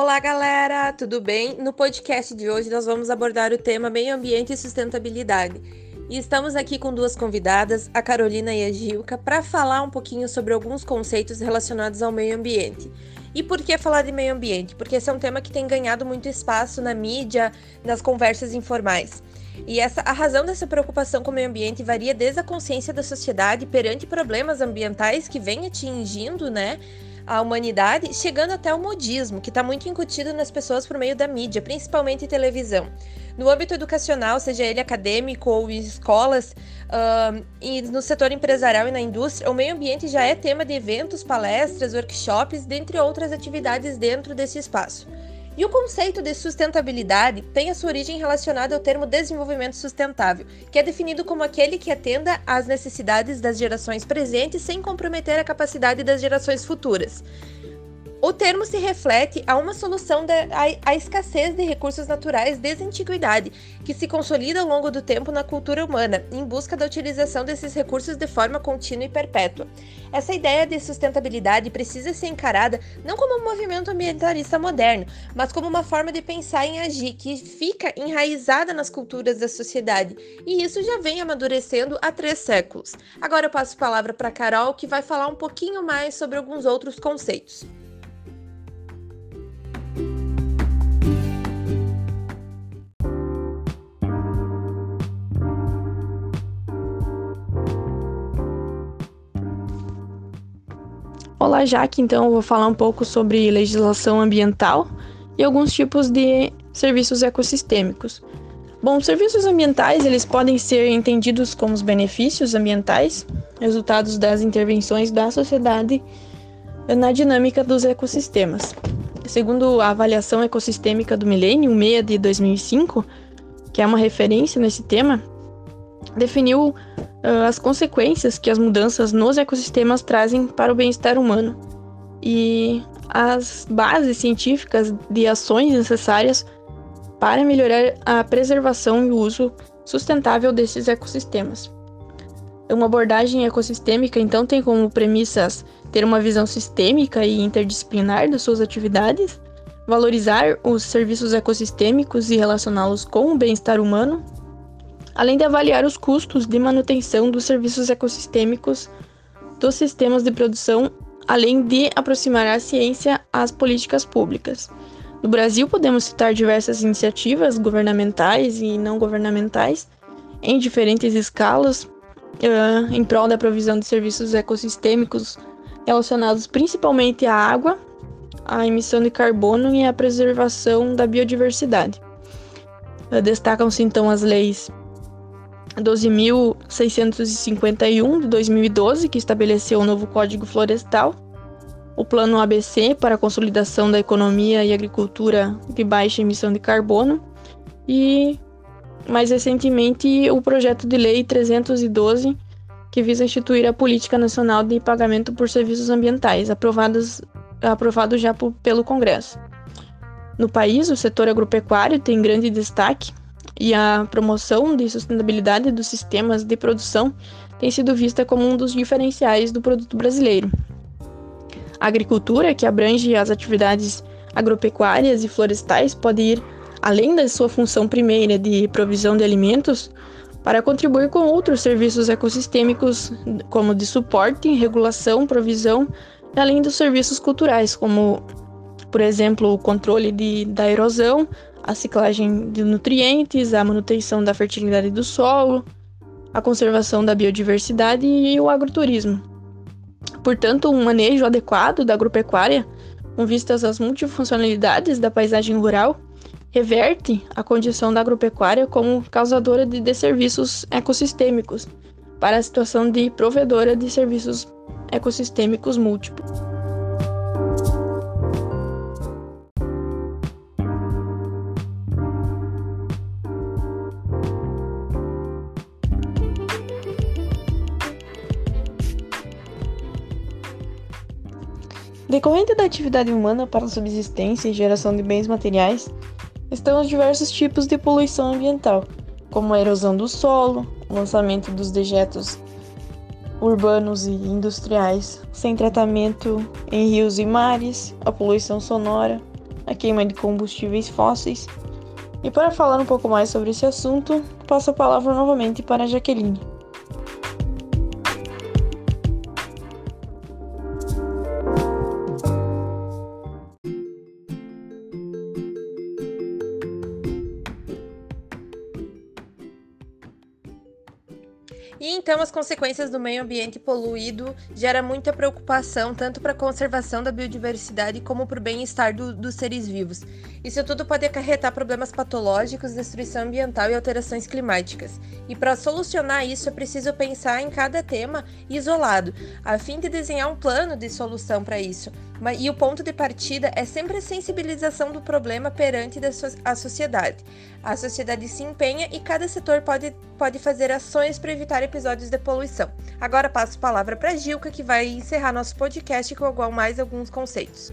Olá, galera, tudo bem? No podcast de hoje nós vamos abordar o tema meio ambiente e sustentabilidade. E estamos aqui com duas convidadas, a Carolina e a Gilca, para falar um pouquinho sobre alguns conceitos relacionados ao meio ambiente. E por que falar de meio ambiente? Porque esse é um tema que tem ganhado muito espaço na mídia, nas conversas informais. E essa, a razão dessa preocupação com o meio ambiente varia desde a consciência da sociedade perante problemas ambientais que vem atingindo, né, a humanidade, chegando até o modismo, que está muito incutido nas pessoas por meio da mídia, principalmente televisão. No âmbito educacional, seja ele acadêmico ou em escolas, uh, e no setor empresarial e na indústria, o meio ambiente já é tema de eventos, palestras, workshops, dentre outras atividades dentro desse espaço. E o conceito de sustentabilidade tem a sua origem relacionada ao termo desenvolvimento sustentável, que é definido como aquele que atenda às necessidades das gerações presentes sem comprometer a capacidade das gerações futuras. O termo se reflete a uma solução a escassez de recursos naturais desde a antiguidade, que se consolida ao longo do tempo na cultura humana, em busca da utilização desses recursos de forma contínua e perpétua. Essa ideia de sustentabilidade precisa ser encarada não como um movimento ambientalista moderno, mas como uma forma de pensar e agir que fica enraizada nas culturas da sociedade, e isso já vem amadurecendo há três séculos. Agora eu passo a palavra para Carol, que vai falar um pouquinho mais sobre alguns outros conceitos. Olá, Jaque. Então, eu vou falar um pouco sobre legislação ambiental e alguns tipos de serviços ecossistêmicos. Bom, serviços ambientais eles podem ser entendidos como os benefícios ambientais, resultados das intervenções da sociedade na dinâmica dos ecossistemas. Segundo a avaliação ecossistêmica do Milênio, 6 de 2005, que é uma referência nesse tema, definiu uh, as consequências que as mudanças nos ecossistemas trazem para o bem-estar humano e as bases científicas de ações necessárias para melhorar a preservação e o uso sustentável desses ecossistemas. Uma abordagem ecossistêmica, então, tem como premissas ter uma visão sistêmica e interdisciplinar das suas atividades, valorizar os serviços ecossistêmicos e relacioná-los com o bem-estar humano, além de avaliar os custos de manutenção dos serviços ecossistêmicos dos sistemas de produção, além de aproximar a ciência às políticas públicas. No Brasil, podemos citar diversas iniciativas governamentais e não governamentais em diferentes escalas uh, em prol da provisão de serviços ecossistêmicos relacionados principalmente à água, à emissão de carbono e à preservação da biodiversidade. Destacam-se então as leis 12.651 de 2012, que estabeleceu o novo Código Florestal, o Plano ABC para a consolidação da economia e agricultura de baixa emissão de carbono e, mais recentemente, o projeto de lei 312, que visa instituir a Política Nacional de Pagamento por Serviços Ambientais, aprovados, aprovado já pelo Congresso. No país, o setor agropecuário tem grande destaque e a promoção de sustentabilidade dos sistemas de produção tem sido vista como um dos diferenciais do produto brasileiro. A agricultura, que abrange as atividades agropecuárias e florestais, pode ir além da sua função primeira de provisão de alimentos para contribuir com outros serviços ecossistêmicos, como de suporte, regulação, provisão, além dos serviços culturais, como, por exemplo, o controle de, da erosão, a ciclagem de nutrientes, a manutenção da fertilidade do solo, a conservação da biodiversidade e o agroturismo. Portanto, um manejo adequado da agropecuária, com vistas às multifuncionalidades da paisagem rural, reverte a condição da agropecuária como causadora de desserviços ecossistêmicos para a situação de provedora de serviços ecossistêmicos múltiplos. Decorrente da atividade humana para a subsistência e geração de bens materiais, estão os diversos tipos de poluição ambiental, como a erosão do solo, o lançamento dos dejetos urbanos e industriais sem tratamento em rios e mares, a poluição sonora, a queima de combustíveis fósseis. E para falar um pouco mais sobre esse assunto, passo a palavra novamente para a Jaqueline. E então as consequências do meio ambiente poluído gera muita preocupação tanto para a conservação da biodiversidade como para o bem-estar do, dos seres vivos. Isso tudo pode acarretar problemas patológicos, destruição ambiental e alterações climáticas. E para solucionar isso é preciso pensar em cada tema isolado, a fim de desenhar um plano de solução para isso. E o ponto de partida é sempre a sensibilização do problema perante a sociedade. A sociedade se empenha e cada setor pode, pode fazer ações para evitar episódios de poluição. Agora passo a palavra para a Gilca, que vai encerrar nosso podcast com mais alguns conceitos.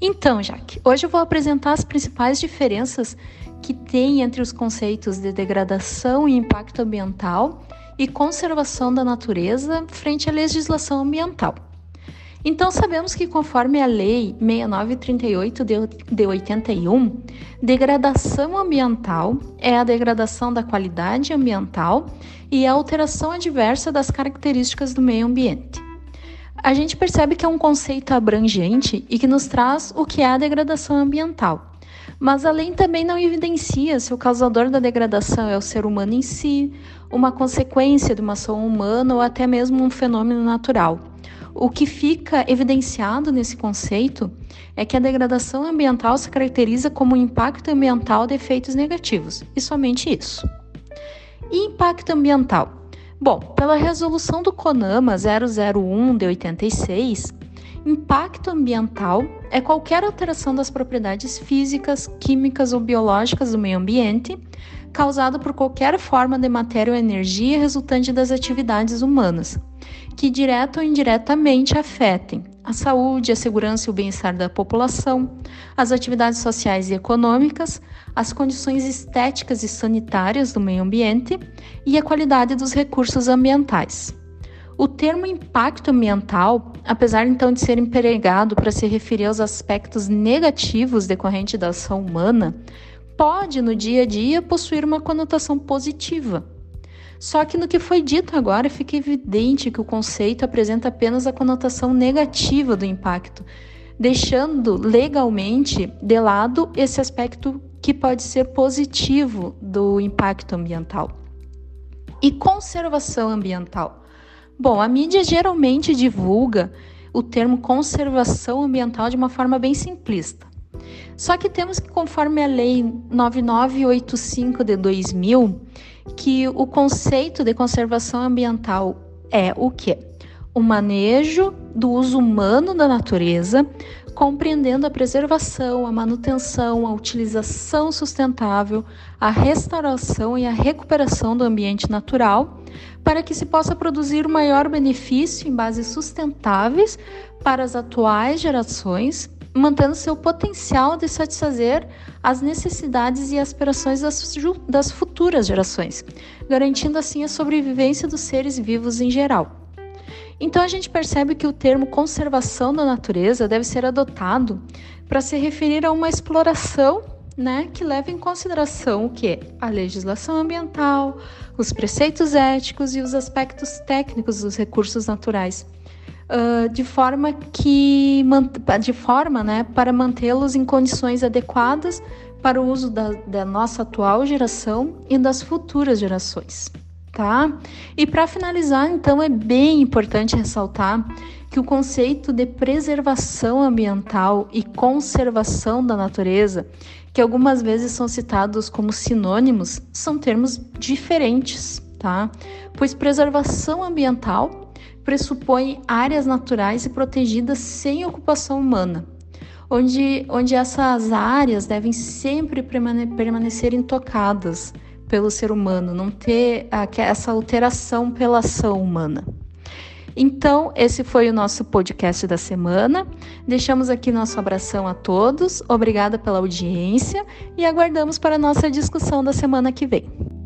Então, Jaque, hoje eu vou apresentar as principais diferenças que tem entre os conceitos de degradação e impacto ambiental e conservação da natureza frente à legislação ambiental. Então, sabemos que, conforme a Lei 6938 de 81, degradação ambiental é a degradação da qualidade ambiental e a alteração adversa das características do meio ambiente. A gente percebe que é um conceito abrangente e que nos traz o que é a degradação ambiental. Mas a lei também não evidencia se o causador da degradação é o ser humano em si, uma consequência de uma ação humana ou até mesmo um fenômeno natural. O que fica evidenciado nesse conceito é que a degradação ambiental se caracteriza como um impacto ambiental de efeitos negativos, e somente isso. E impacto ambiental? Bom, pela resolução do CONAMA 001 de 86, impacto ambiental é qualquer alteração das propriedades físicas, químicas ou biológicas do meio ambiente causado por qualquer forma de matéria ou energia resultante das atividades humanas, que direta ou indiretamente afetem a saúde, a segurança e o bem-estar da população, as atividades sociais e econômicas, as condições estéticas e sanitárias do meio ambiente e a qualidade dos recursos ambientais. O termo impacto ambiental, apesar então de ser empregado para se referir aos aspectos negativos decorrentes da ação humana, pode no dia a dia possuir uma conotação positiva. Só que no que foi dito agora fica evidente que o conceito apresenta apenas a conotação negativa do impacto, deixando legalmente de lado esse aspecto que pode ser positivo do impacto ambiental. E conservação ambiental? Bom, a mídia geralmente divulga o termo conservação ambiental de uma forma bem simplista. Só que temos que, conforme a Lei 9985 de 2000, que o conceito de conservação ambiental é o que? O manejo do uso humano da natureza, compreendendo a preservação, a manutenção, a utilização sustentável, a restauração e a recuperação do ambiente natural, para que se possa produzir o maior benefício em bases sustentáveis para as atuais gerações mantendo seu potencial de satisfazer as necessidades e aspirações das, das futuras gerações, garantindo assim a sobrevivência dos seres vivos em geral. Então a gente percebe que o termo conservação da natureza deve ser adotado para se referir a uma exploração né, que leva em consideração o que? A legislação ambiental, os preceitos éticos e os aspectos técnicos dos recursos naturais uh, de forma que de forma né, para mantê-los em condições adequadas para o uso da, da nossa atual geração e das futuras gerações. Tá? E para finalizar, então, é bem importante ressaltar que o conceito de preservação ambiental e conservação da natureza, que algumas vezes são citados como sinônimos, são termos diferentes, tá? Pois preservação ambiental pressupõe áreas naturais e protegidas sem ocupação humana, onde, onde essas áreas devem sempre permanecer intocadas pelo ser humano, não ter essa alteração pela ação humana. Então, esse foi o nosso podcast da semana. Deixamos aqui nosso abração a todos. Obrigada pela audiência e aguardamos para a nossa discussão da semana que vem.